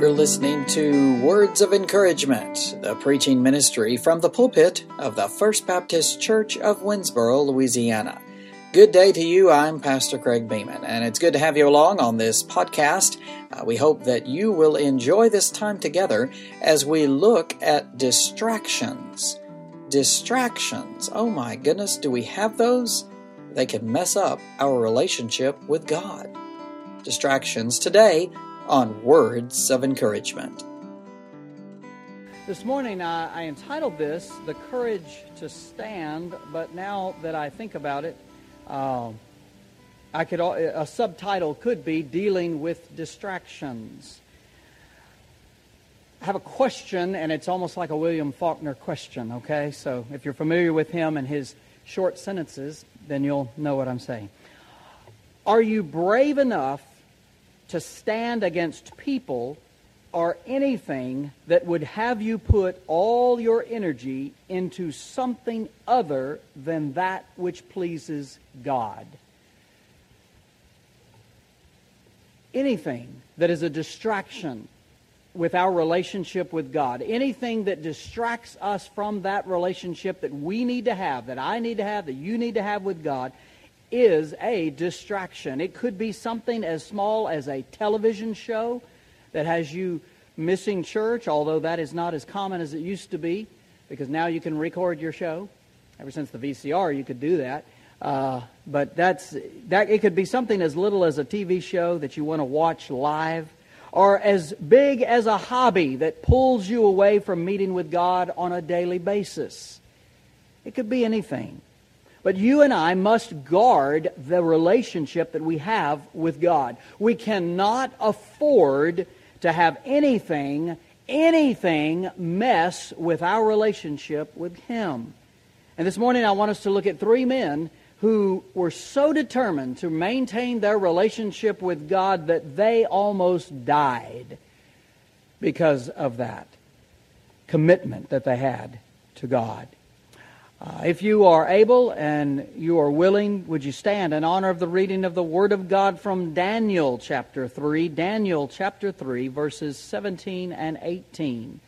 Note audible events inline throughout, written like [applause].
You're listening to Words of Encouragement, the preaching ministry from the pulpit of the First Baptist Church of Winnsboro, Louisiana. Good day to you. I'm Pastor Craig Beeman, and it's good to have you along on this podcast. Uh, we hope that you will enjoy this time together as we look at distractions. Distractions. Oh my goodness, do we have those? They can mess up our relationship with God. Distractions today on Words of Encouragement. This morning uh, I entitled this The Courage to Stand, but now that I think about it, uh, I could a subtitle could be dealing with distractions. I have a question, and it's almost like a William Faulkner question. Okay, so if you're familiar with him and his short sentences, then you'll know what I'm saying. Are you brave enough to stand against people or anything that would have you put all your energy into something other than that which pleases God. Anything that is a distraction with our relationship with God, anything that distracts us from that relationship that we need to have, that I need to have, that you need to have with God, is a distraction. It could be something as small as a television show that has you missing church, although that is not as common as it used to be, because now you can record your show. Ever since the VCR, you could do that. Uh, but that's that. It could be something as little as a TV show that you want to watch live, or as big as a hobby that pulls you away from meeting with God on a daily basis. It could be anything. But you and I must guard the relationship that we have with God. We cannot afford to have anything, anything mess with our relationship with Him. And this morning I want us to look at three men who were so determined to maintain their relationship with God that they almost died because of that commitment that they had to God. Uh, if you are able and you are willing, would you stand in honor of the reading of the Word of God from Daniel chapter 3? Daniel chapter 3, verses 17 and 18.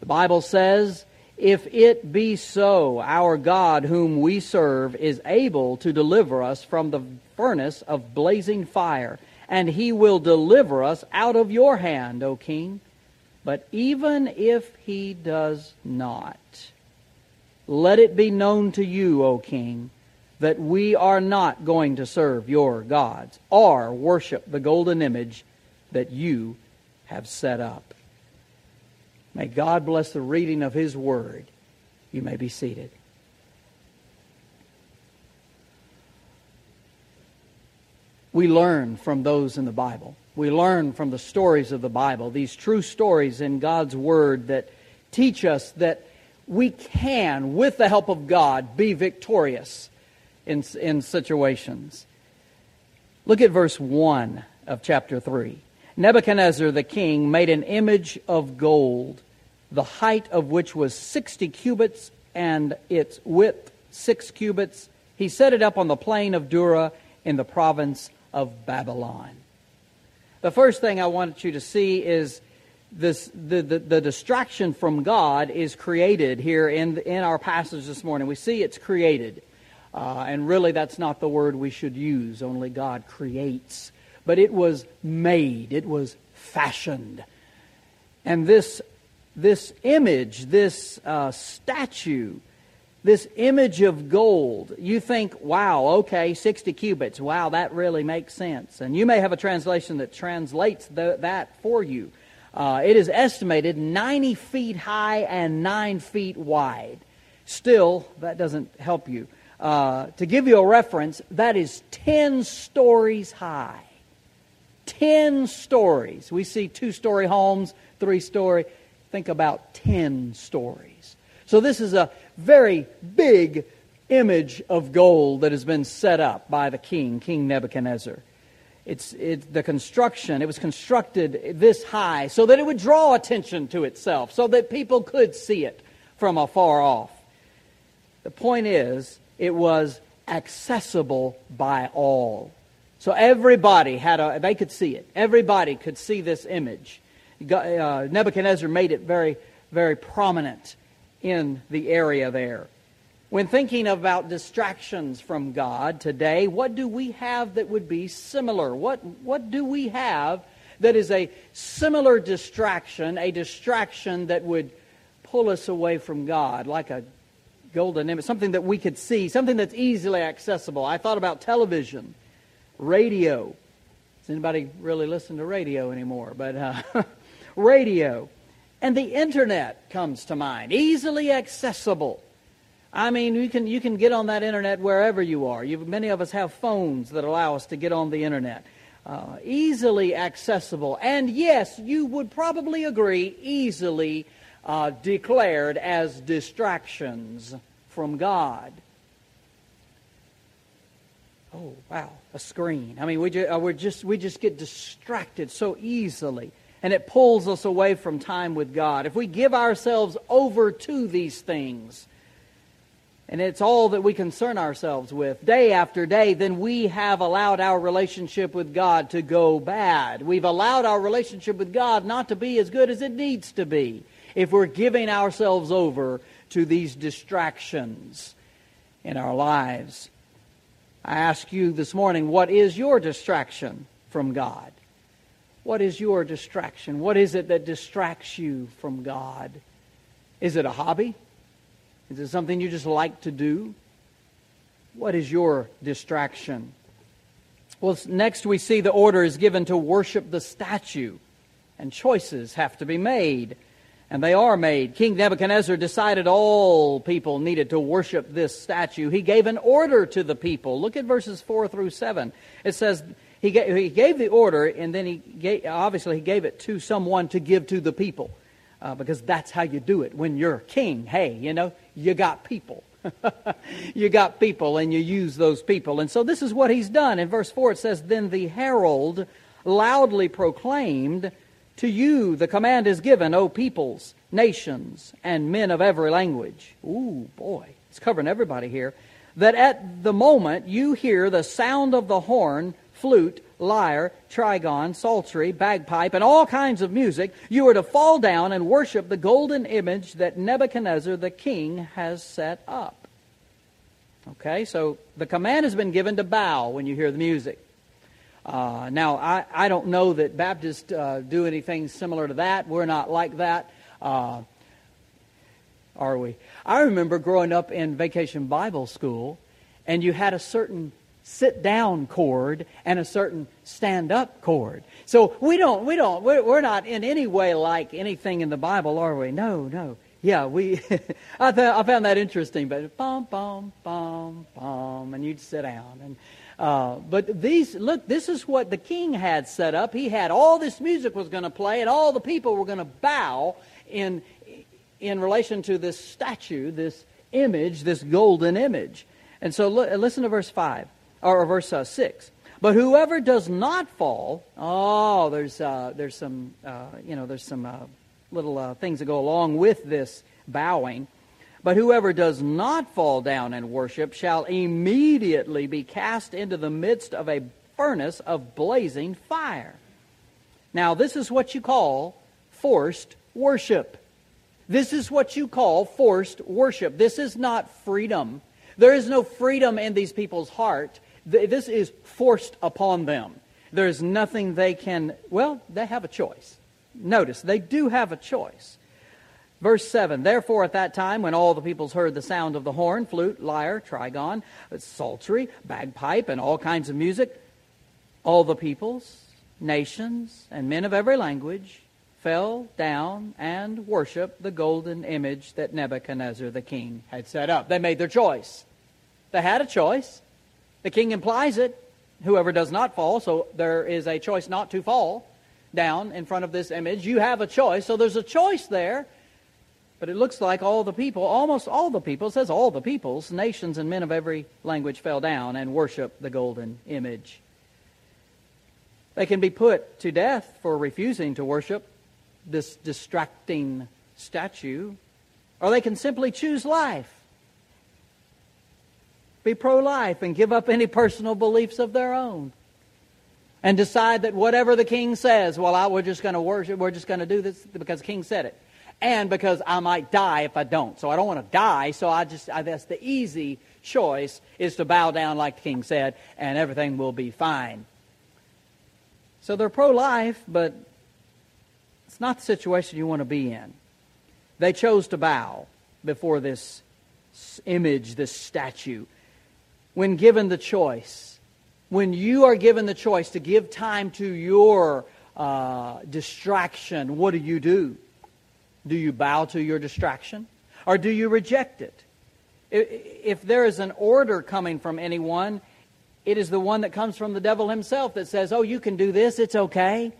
The Bible says, If it be so, our God, whom we serve, is able to deliver us from the furnace of blazing fire, and he will deliver us out of your hand, O king. But even if he does not, let it be known to you, O king, that we are not going to serve your gods or worship the golden image that you have set up. May God bless the reading of his word. You may be seated. We learn from those in the Bible. We learn from the stories of the Bible, these true stories in God's Word that teach us that we can, with the help of God, be victorious in, in situations. Look at verse 1 of chapter 3. Nebuchadnezzar the king made an image of gold, the height of which was 60 cubits and its width 6 cubits. He set it up on the plain of Dura in the province of Babylon. The first thing I want you to see is this, the, the, the, distraction from God is created here in, in our passage this morning. We see it's created. Uh, and really, that's not the word we should use. Only God creates. But it was made, it was fashioned. And this, this image, this uh, statue, this image of gold, you think, wow, okay, 60 cubits. Wow, that really makes sense. And you may have a translation that translates the, that for you. Uh, it is estimated 90 feet high and 9 feet wide. Still, that doesn't help you. Uh, to give you a reference, that is 10 stories high. 10 stories. We see two story homes, three story. Think about 10 stories. So, this is a very big image of gold that has been set up by the king, King Nebuchadnezzar. It's, it, the construction, it was constructed this high so that it would draw attention to itself, so that people could see it from afar off. The point is, it was accessible by all. So everybody had a, they could see it. Everybody could see this image. uh, Nebuchadnezzar made it very, very prominent in the area there. When thinking about distractions from God today, what do we have that would be similar? What, what do we have that is a similar distraction, a distraction that would pull us away from God, like a golden image, something that we could see, something that's easily accessible? I thought about television, radio. Does anybody really listen to radio anymore? But uh, [laughs] radio. And the internet comes to mind, easily accessible. I mean, you can, you can get on that internet wherever you are. You've, many of us have phones that allow us to get on the internet. Uh, easily accessible. And yes, you would probably agree, easily uh, declared as distractions from God. Oh, wow, a screen. I mean, we, ju- uh, we just, we just get distracted so easily and it pulls us away from time with God. If we give ourselves over to these things, and it's all that we concern ourselves with day after day, then we have allowed our relationship with God to go bad. We've allowed our relationship with God not to be as good as it needs to be if we're giving ourselves over to these distractions in our lives. I ask you this morning, what is your distraction from God? What is your distraction? What is it that distracts you from God? Is it a hobby? Is it something you just like to do? What is your distraction? Well, next we see the order is given to worship the statue, and choices have to be made. And they are made. King Nebuchadnezzar decided all people needed to worship this statue. He gave an order to the people. Look at verses 4 through 7. It says, he gave, he gave the order, and then he gave, obviously he gave it to someone to give to the people. Uh, because that's how you do it when you're king. Hey, you know, you got people. [laughs] you got people and you use those people. And so this is what he's done. In verse 4 it says, Then the herald loudly proclaimed, To you the command is given, O peoples, nations, and men of every language. Ooh, boy, it's covering everybody here. That at the moment you hear the sound of the horn, flute, lyre, trigon, psaltery, bagpipe, and all kinds of music, you are to fall down and worship the golden image that Nebuchadnezzar the king has set up. Okay, so the command has been given to bow when you hear the music. Uh, now, I, I don't know that Baptists uh, do anything similar to that. We're not like that. Uh, are we? I remember growing up in vacation Bible school, and you had a certain sit down chord and a certain stand up chord. So we don't, we don't, we're, we're not in any way like anything in the Bible, are we? No, no. Yeah, we, [laughs] I, th- I found that interesting, but bum, bum, bum, bum, and you'd sit down. And, uh, but these, look, this is what the king had set up. He had all this music was going to play, and all the people were going to bow in, in relation to this statue, this image, this golden image. And so look, listen to verse 5 or verse uh, 6. But whoever does not fall, oh, there's, uh, there's some, uh, you know, there's some uh, little uh, things that go along with this bowing. But whoever does not fall down and worship shall immediately be cast into the midst of a furnace of blazing fire. Now, this is what you call forced worship. This is what you call forced worship. This is not freedom. There is no freedom in these people's heart this is forced upon them. There's nothing they can, well, they have a choice. Notice, they do have a choice. Verse 7 Therefore, at that time, when all the peoples heard the sound of the horn, flute, lyre, trigon, psaltery, bagpipe, and all kinds of music, all the peoples, nations, and men of every language fell down and worshiped the golden image that Nebuchadnezzar the king had set up. They made their choice. They had a choice. The king implies it. Whoever does not fall, so there is a choice not to fall down in front of this image. You have a choice, so there's a choice there. But it looks like all the people, almost all the people, says all the peoples, nations and men of every language fell down and worshiped the golden image. They can be put to death for refusing to worship this distracting statue, or they can simply choose life be pro life and give up any personal beliefs of their own. and decide that whatever the king says, well, I, we're just going to worship, we're just going to do this because the king said it. And because I might die if I don't. So I don't want to die, so I just, I, that's the easy choice is to bow down like the king said, and everything will be fine. So they're pro life, but it's not the situation you want to be in. They chose to bow before this image, this statue. When given the choice, when you are given the choice to give time to your uh, distraction, what do you do? Do you bow to your distraction? Or do you reject it? If there is an order coming from anyone, it is the one that comes from the devil himself that says, Oh, you can do this, it's okay.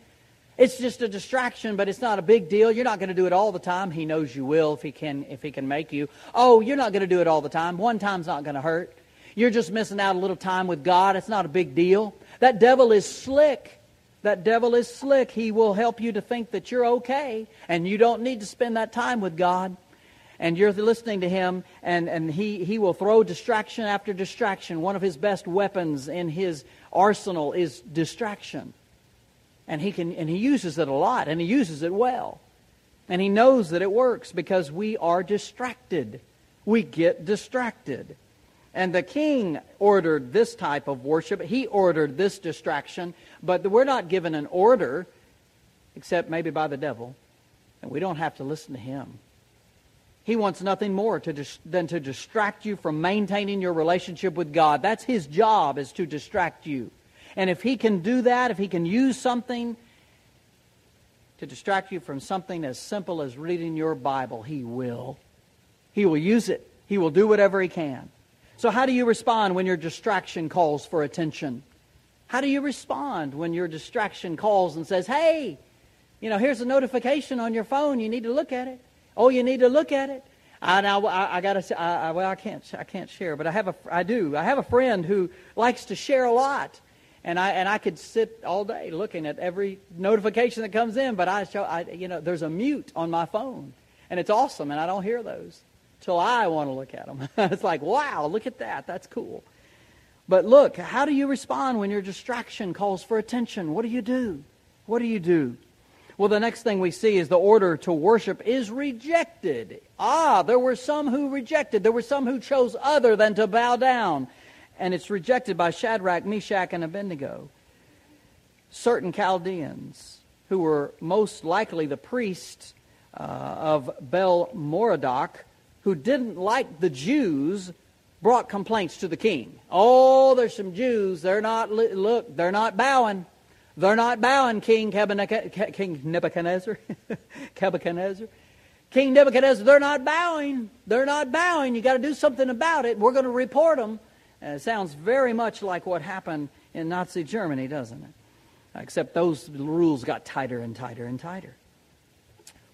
It's just a distraction, but it's not a big deal. You're not going to do it all the time. He knows you will if he can if he can make you. Oh, you're not going to do it all the time. One time's not going to hurt. You're just missing out a little time with God. It's not a big deal. That devil is slick. That devil is slick. He will help you to think that you're okay and you don't need to spend that time with God. And you're listening to him, and, and he, he will throw distraction after distraction. One of his best weapons in his arsenal is distraction. And he, can, and he uses it a lot, and he uses it well. And he knows that it works because we are distracted. We get distracted. And the king ordered this type of worship. He ordered this distraction, but we're not given an order except maybe by the devil, and we don't have to listen to him. He wants nothing more to dis- than to distract you from maintaining your relationship with God. That's his job is to distract you. And if he can do that, if he can use something to distract you from something as simple as reading your Bible, he will. He will use it. He will do whatever he can. So, how do you respond when your distraction calls for attention? How do you respond when your distraction calls and says, hey, you know, here's a notification on your phone. You need to look at it. Oh, you need to look at it. I, now, I, I got to say, I, well, I can't, I can't share, but I have a, I do. I have a friend who likes to share a lot and I and I could sit all day looking at every notification that comes in, but I show I you know there's a mute on my phone, and it's awesome, and I don't hear those till I want to look at them. [laughs] it's like wow, look at that, that's cool. But look, how do you respond when your distraction calls for attention? What do you do? What do you do? Well, the next thing we see is the order to worship is rejected. Ah, there were some who rejected. There were some who chose other than to bow down and it's rejected by Shadrach, Meshach, and Abednego. Certain Chaldeans, who were most likely the priests uh, of Bel Merodach, who didn't like the Jews, brought complaints to the king. Oh, there's some Jews. They're not, look, they're not bowing. They're not bowing, King, King Nebuchadnezzar. [laughs] Nebuchadnezzar. King Nebuchadnezzar, they're not bowing. They're not bowing. You got to do something about it. We're going to report them. And it sounds very much like what happened in Nazi Germany, doesn't it? Except those rules got tighter and tighter and tighter.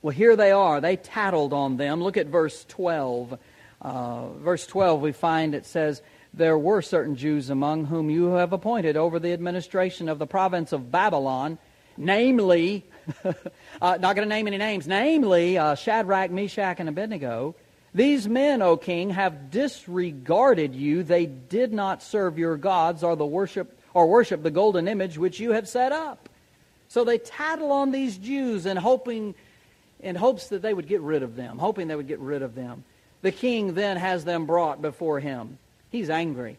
Well, here they are. They tattled on them. Look at verse 12. Uh, verse 12, we find it says, There were certain Jews among whom you have appointed over the administration of the province of Babylon, namely, [laughs] uh, not going to name any names, namely uh, Shadrach, Meshach, and Abednego. These men, O king, have disregarded you. They did not serve your gods or the worship or worship the golden image which you have set up. So they tattle on these Jews in hoping in hopes that they would get rid of them, hoping they would get rid of them. The king then has them brought before him. He's angry.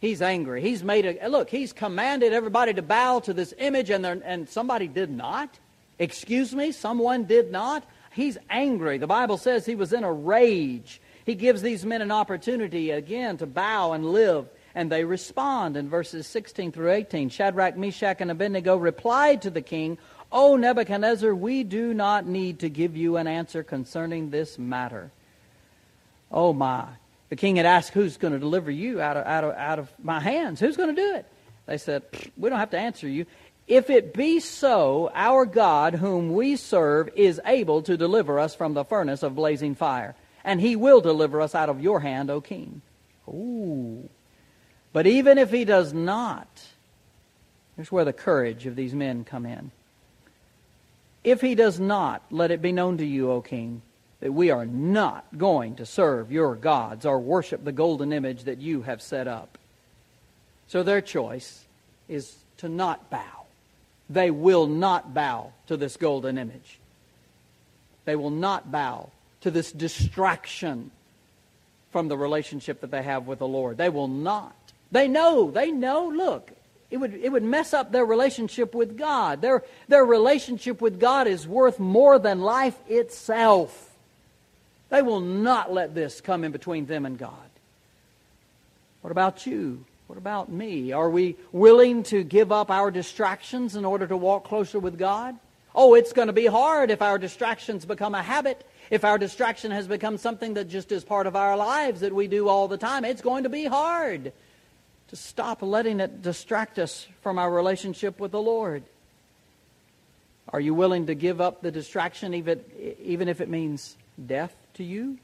He's angry. He's made a look, he's commanded everybody to bow to this image and and somebody did not. Excuse me, someone did not. He's angry. The Bible says he was in a rage. He gives these men an opportunity again to bow and live, and they respond in verses 16 through 18. Shadrach, Meshach, and Abednego replied to the king, O Nebuchadnezzar, we do not need to give you an answer concerning this matter. Oh my. The king had asked, Who's going to deliver you out of, out of, out of my hands? Who's going to do it? They said, We don't have to answer you. If it be so, our God, whom we serve, is able to deliver us from the furnace of blazing fire, and he will deliver us out of your hand, O king. Ooh. But even if he does not, here's where the courage of these men come in. If he does not, let it be known to you, O king, that we are not going to serve your gods or worship the golden image that you have set up. So their choice is to not bow they will not bow to this golden image. They will not bow to this distraction from the relationship that they have with the Lord. They will not. They know, they know, look, it would, it would mess up their relationship with God. Their, their relationship with God is worth more than life itself. They will not let this come in between them and God. What about you? What about me? Are we willing to give up our distractions in order to walk closer with God? Oh, it's going to be hard if our distractions become a habit. If our distraction has become something that just is part of our lives that we do all the time, it's going to be hard to stop letting it distract us from our relationship with the Lord. Are you willing to give up the distraction even, even if it means death to you?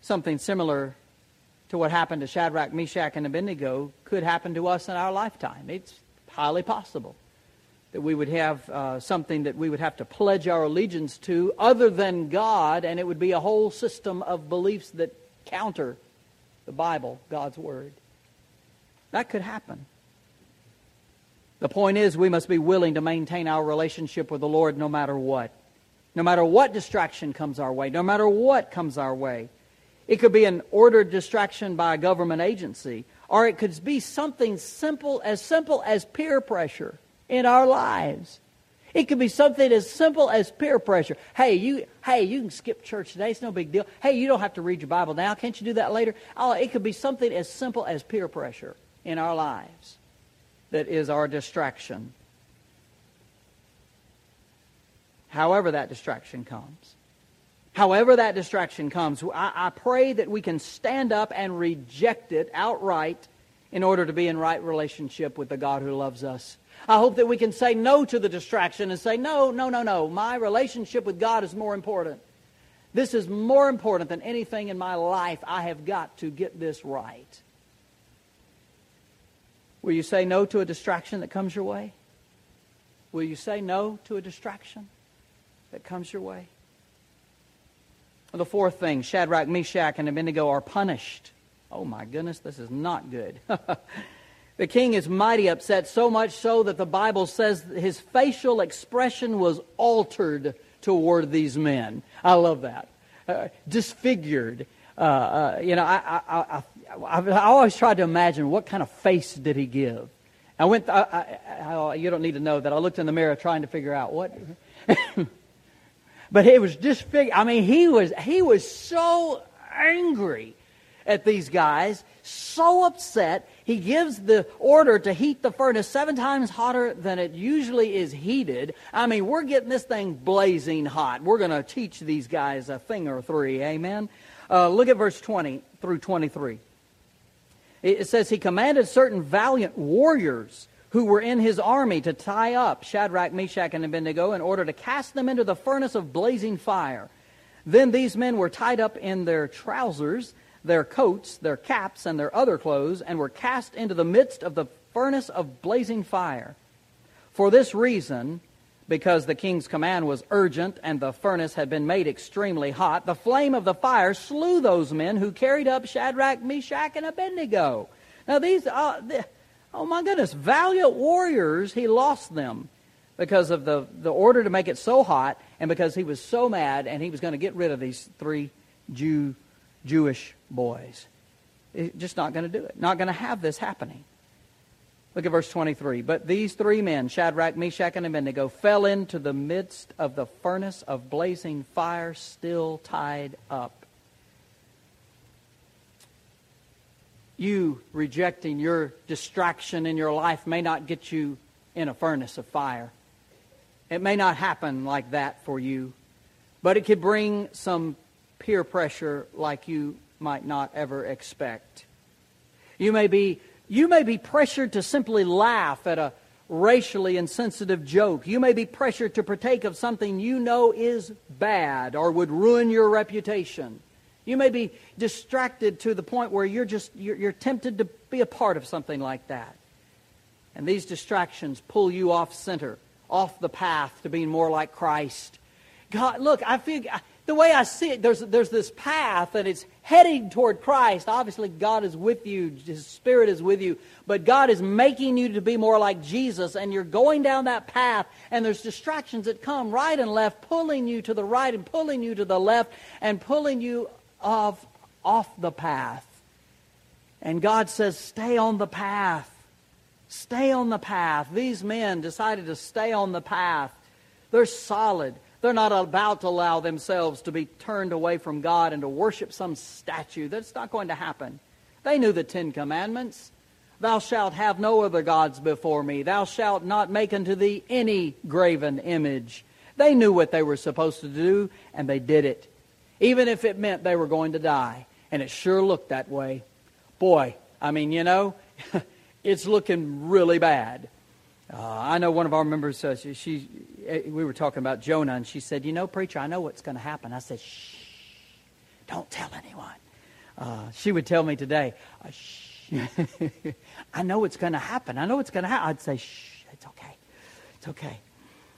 Something similar to what happened to Shadrach, Meshach, and Abednego could happen to us in our lifetime. It's highly possible that we would have uh, something that we would have to pledge our allegiance to other than God, and it would be a whole system of beliefs that counter the Bible, God's Word. That could happen. The point is, we must be willing to maintain our relationship with the Lord no matter what. No matter what distraction comes our way, no matter what comes our way. It could be an ordered distraction by a government agency, or it could be something simple, as simple as peer pressure in our lives. It could be something as simple as peer pressure. Hey, you, hey, you can skip church today. It's no big deal. Hey, you don't have to read your Bible now. Can't you do that later? Oh, it could be something as simple as peer pressure in our lives that is our distraction. However, that distraction comes. However, that distraction comes, I, I, pray that we can stand up and reject it outright in order to be in right relationship with the God who loves us. I hope that we can say no to the distraction and say, no, no, no, no. My relationship with God is more important. This is more important than anything in my life. I have got to get this right. Will you say no to a distraction that comes your way? Will you say no to a distraction that comes your way? The fourth thing Shadrach, Meshach, and Abednego are punished. Oh my goodness, this is not good. [laughs] the king is mighty upset, so much so that the Bible says his facial expression was altered toward these men. I love that. Uh, disfigured. Uh, uh, you know, I, I, I, I, always tried to imagine what kind of face did he give. I went. I, I, you don't need to know that. I looked in the mirror trying to figure out what. [laughs] But it was disfigured. I mean, he was, he was so angry at these guys, so upset. He gives the order to heat the furnace seven times hotter than it usually is heated. I mean, we're getting this thing blazing hot. We're going to teach these guys a thing or three. Amen. Uh, look at verse 20 through 23. It says, He commanded certain valiant warriors who were in his army to tie up Shadrach, Meshach, and Abednego in order to cast them into the furnace of blazing fire. Then these men were tied up in their trousers, their coats, their caps, and their other clothes, and were cast into the midst of the furnace of blazing fire. For this reason, because the king's command was urgent and the furnace had been made extremely hot, the flame of the fire slew those men who carried up Shadrach, Meshach, and Abednego. Now, these, uh, Oh my goodness, valiant warriors, he lost them because of the, the order to make it so hot and because he was so mad and he was going to get rid of these three Jew, Jewish boys. He's just not going to do it. Not going to have this happening. Look at verse 23. But these three men, Shadrach, Meshach, and Abednego, fell into the midst of the furnace of blazing fire, still tied up. you rejecting your distraction in your life may not get you in a furnace of fire. It may not happen like that for you, but it could bring some peer pressure like you might not ever expect. You may be you may be pressured to simply laugh at a racially insensitive joke. You may be pressured to partake of something you know is bad or would ruin your reputation. You may be distracted to the point where you're just you're, you're tempted to be a part of something like that. And these distractions pull you off center, off the path to being more like Christ. God, look, I feel the way I see it, there's, there's this path and it's heading toward Christ. Obviously, God is with you, His Spirit is with you, but God is making you to be more like Jesus, and you're going down that path, and there's distractions that come right and left, pulling you to the right and pulling you to the left, and pulling you off, off the path. And God says, Stay on the path. Stay on the path. These men decided to stay on the path. They're solid. They're not about to allow themselves to be turned away from God and to worship some statue. That's not going to happen. They knew the Ten Commandments. Thou shalt have no other gods before me. Thou shalt not make unto thee any graven image. They knew what they were supposed to do, and they did it. Even if it meant they were going to die. And it sure looked that way. Boy, I mean, you know, [laughs] it's looking really bad. Uh, I know one of our members, uh, she, we were talking about Jonah, and she said, You know, preacher, I know what's going to happen. I said, Shh, don't tell anyone. Uh, she would tell me today, uh, Shh, [laughs] I know what's going to happen. I know what's going to happen. I'd say, Shh, it's okay. It's okay.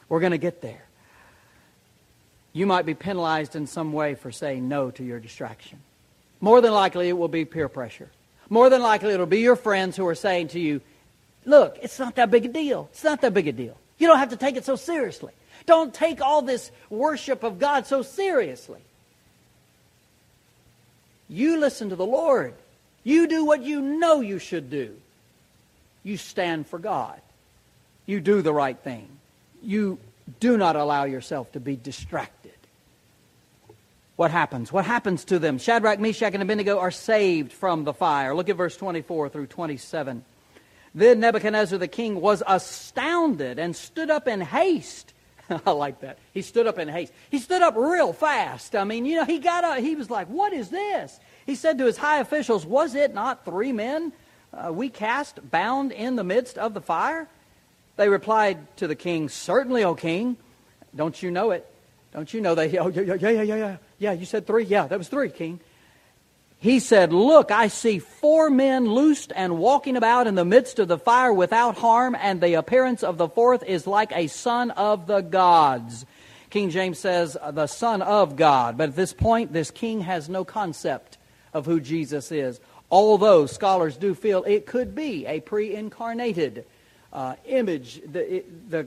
We're going to get there. You might be penalized in some way for saying no to your distraction. More than likely, it will be peer pressure. More than likely, it'll be your friends who are saying to you, Look, it's not that big a deal. It's not that big a deal. You don't have to take it so seriously. Don't take all this worship of God so seriously. You listen to the Lord. You do what you know you should do. You stand for God. You do the right thing. You do not allow yourself to be distracted. What happens? What happens to them? Shadrach, Meshach, and Abednego are saved from the fire. Look at verse 24 through 27. Then Nebuchadnezzar the king was astounded and stood up in haste. [laughs] I like that. He stood up in haste. He stood up real fast. I mean, you know, he got up, he was like, What is this? He said to his high officials, Was it not three men uh, we cast bound in the midst of the fire? They replied to the king, Certainly, O king. Don't you know it? Don't you know that? Oh, [laughs] yeah, yeah, yeah, yeah, yeah. Yeah, you said three? Yeah, that was three, king he said, Look, I see four men loosed and walking about in the midst of the fire without harm, and the appearance of the fourth is like a son of the gods. King James says, the Son of God. But at this point, this king has no concept of who Jesus is. Although scholars do feel it could be a pre incarnated uh, image, the, the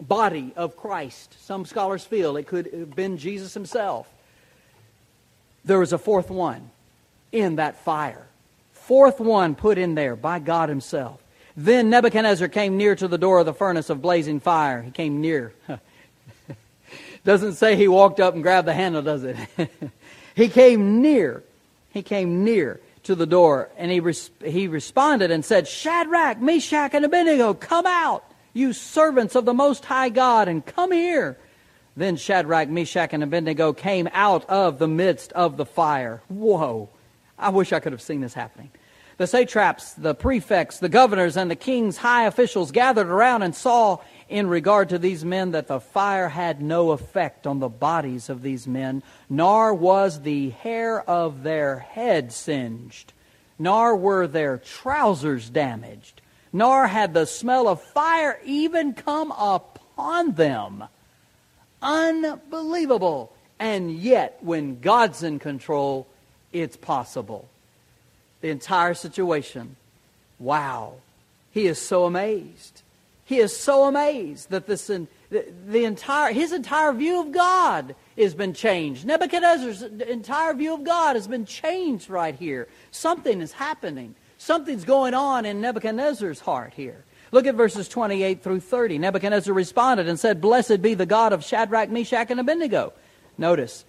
body of Christ. Some scholars feel it could have been Jesus himself there was a fourth one in that fire. Fourth one put in there by God Himself. Then Nebuchadnezzar came near to the door of the furnace of blazing fire. He came near. [laughs] Doesn't say he walked up and grabbed the handle, does it? [laughs] he came near. He came near to the door and he, res- he responded and said, Shadrach, Meshach, and Abednego, come out, you servants of the Most High God, and come here. Then Shadrach, Meshach, and Abednego came out of the midst of the fire. Whoa. I wish I could have seen this happening. The satraps, the prefects, the governors, and the king's high officials gathered around and saw in regard to these men that the fire had no effect on the bodies of these men, nor was the hair of their head singed, nor were their trousers damaged, nor had the smell of fire even come upon them. Unbelievable. And yet, when God's in control, it's possible. The entire situation. Wow. He is so amazed. He is so amazed that this the, the entire his entire view of God has been changed. Nebuchadnezzar's entire view of God has been changed right here. Something is happening. Something's going on in Nebuchadnezzar's heart here. Look at verses 28 through 30. Nebuchadnezzar responded and said, Blessed be the God of Shadrach, Meshach, and Abednego. Notice.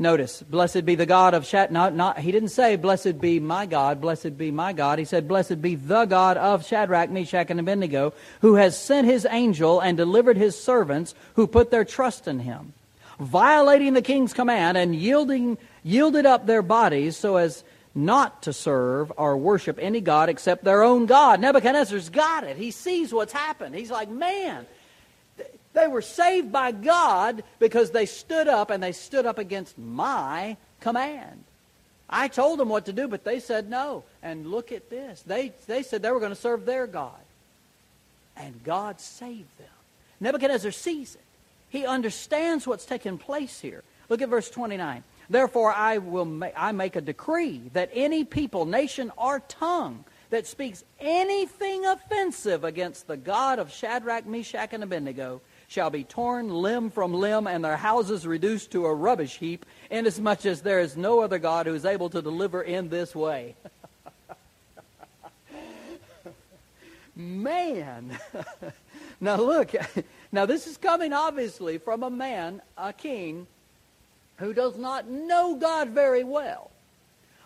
Notice, blessed be the God of Shadrach. Not, not, he didn't say, Blessed be my God, blessed be my God. He said, Blessed be the God of Shadrach, Meshach, and Abednego, who has sent his angel and delivered his servants who put their trust in him, violating the king's command and yielding, yielded up their bodies so as not to serve or worship any God except their own God. Nebuchadnezzar's got it. He sees what's happened. He's like, man, they were saved by God because they stood up and they stood up against my command. I told them what to do, but they said no. And look at this. They, they said they were going to serve their God. And God saved them. Nebuchadnezzar sees it. He understands what's taking place here. Look at verse 29. Therefore, I will ma- I make a decree that any people, nation, or tongue that speaks anything offensive against the God of Shadrach, Meshach, and Abednego shall be torn limb from limb, and their houses reduced to a rubbish heap, inasmuch as there is no other God who is able to deliver in this way. Man. [laughs] now look, [laughs] now this is coming obviously from a man, a king, who does not know God very well.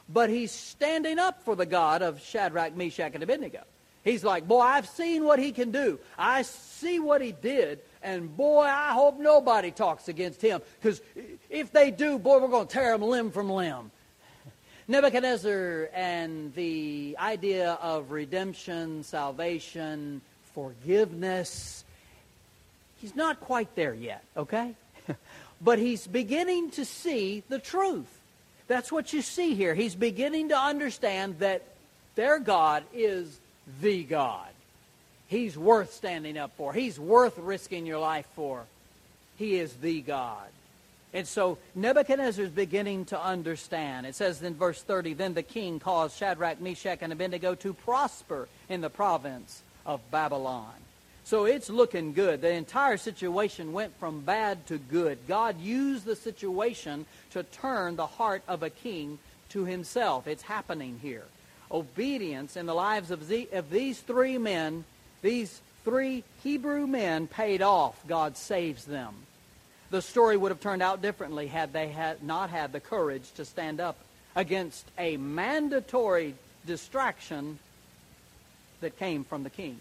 But he's standing up for the God of Shadrach, Meshach, and Abednego. He's like, boy, I've seen what he can do. I see what he did. And boy, I hope nobody talks against him. Because if they do, boy, we're going to tear him limb from limb. [laughs] Nebuchadnezzar and the idea of redemption, salvation, forgiveness, he's not quite there yet, okay? But he's beginning to see the truth. That's what you see here. He's beginning to understand that their God is the God. He's worth standing up for. He's worth risking your life for. He is the God. And so Nebuchadnezzar is beginning to understand. It says in verse 30, Then the king caused Shadrach, Meshach, and Abednego to prosper in the province of Babylon. So it's looking good. The entire situation went from bad to good. God used the situation to turn the heart of a king to himself. It's happening here. Obedience in the lives of, the, of these three men, these three Hebrew men, paid off. God saves them. The story would have turned out differently had they had not had the courage to stand up against a mandatory distraction that came from the king.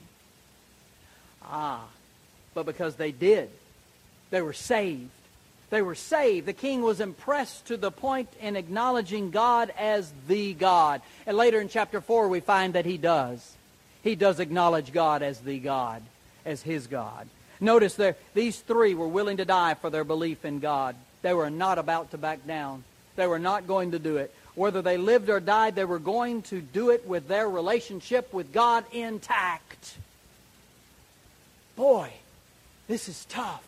Ah, but because they did, they were saved. They were saved. The king was impressed to the point in acknowledging God as the God. And later in chapter 4, we find that he does. He does acknowledge God as the God, as his God. Notice there, these three were willing to die for their belief in God. They were not about to back down. They were not going to do it. Whether they lived or died, they were going to do it with their relationship with God intact. Boy, this is tough.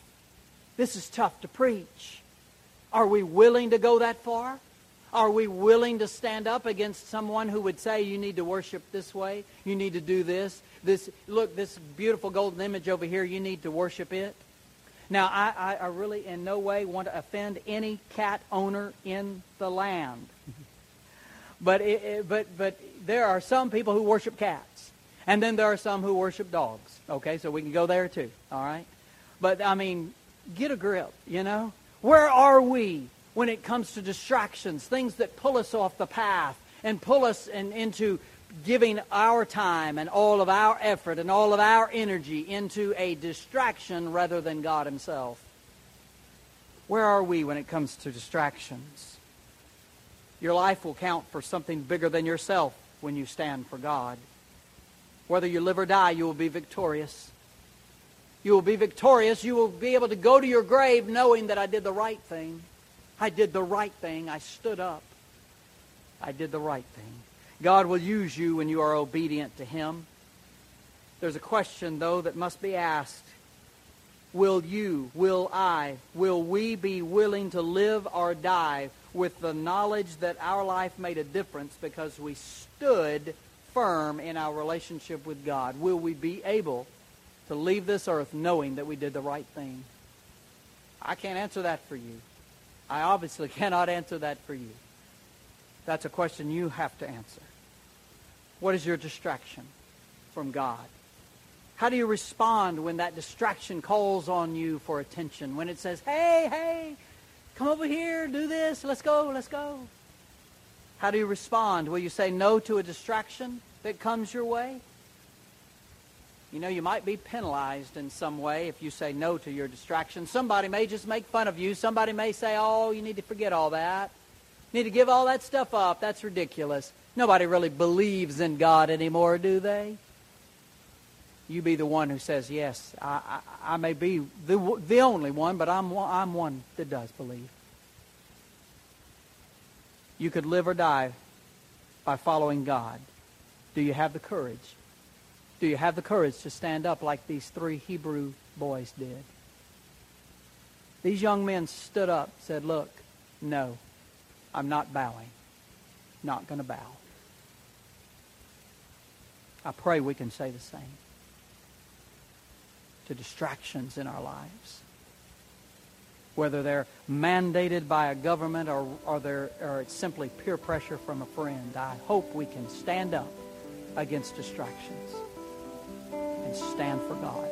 This is tough to preach. Are we willing to go that far? Are we willing to stand up against someone who would say you need to worship this way? You need to do this? This look, this beautiful golden image over here, you need to worship it. Now, I, I, really in no way want to offend any cat owner in the land. [laughs] but, it, it, but, but there are some people who worship cats. And then there are some who worship dogs. Okay, so we can go there too. All right? But, I mean, get a grip, you know? Where are we when it comes to distractions, things that pull us off the path and pull us in, into giving our time and all of our effort and all of our energy into a distraction rather than God Himself? Where are we when it comes to distractions? Your life will count for something bigger than yourself when you stand for God. Whether you live or die, you will be victorious. You will be victorious. You will be able to go to your grave knowing that I did the right thing. I did the right thing. I stood up. I did the right thing. God will use you when you are obedient to Him. There's a question, though, that must be asked. Will you, will I, will we be willing to live or die with the knowledge that our life made a difference because we stood firm in our relationship with God? Will we be able to leave this earth knowing that we did the right thing? I can't answer that for you. I obviously [laughs] cannot answer that for you. That's a question you have to answer. What is your distraction from God? How do you respond when that distraction calls on you for attention? When it says, hey, hey, come over here, do this, let's go, let's go. How do you respond? Will you say no to a distraction that comes your way? You know, you might be penalized in some way if you say no to your distraction. Somebody may just make fun of you. Somebody may say, oh, you need to forget all that. You need to give all that stuff up. That's ridiculous. Nobody really believes in God anymore, do they? You be the one who says, yes, I, I, I may be the, the only one, but I'm, I'm one that does believe. You could live or die by following God. Do you have the courage? Do you have the courage to stand up like these three Hebrew boys did? These young men stood up, said, Look, no. I'm not bowing. Not going to bow. I pray we can say the same to distractions in our lives. Whether they're mandated by a government or, or, or it's simply peer pressure from a friend, I hope we can stand up against distractions and stand for God.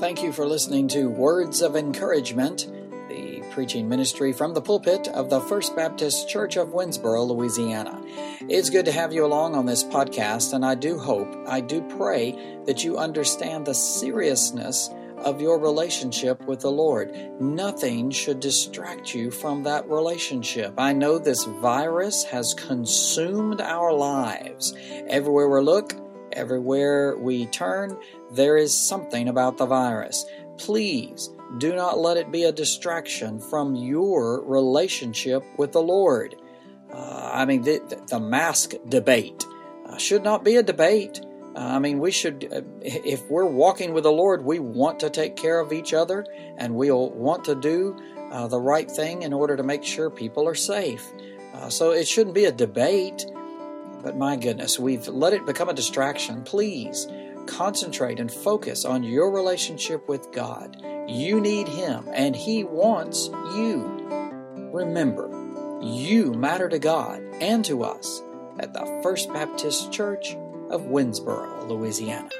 Thank you for listening to Words of Encouragement, the preaching ministry from the pulpit of the First Baptist Church of Winnsboro, Louisiana. It's good to have you along on this podcast, and I do hope, I do pray that you understand the seriousness of your relationship with the Lord. Nothing should distract you from that relationship. I know this virus has consumed our lives. Everywhere we look, everywhere we turn, there is something about the virus. Please do not let it be a distraction from your relationship with the Lord. Uh, I mean, the, the mask debate uh, should not be a debate. I mean, we should, uh, if we're walking with the Lord, we want to take care of each other and we'll want to do uh, the right thing in order to make sure people are safe. Uh, so it shouldn't be a debate. But my goodness, we've let it become a distraction. Please concentrate and focus on your relationship with God. You need Him, and He wants you. Remember, you matter to God and to us at the First Baptist Church of Winnsboro, Louisiana.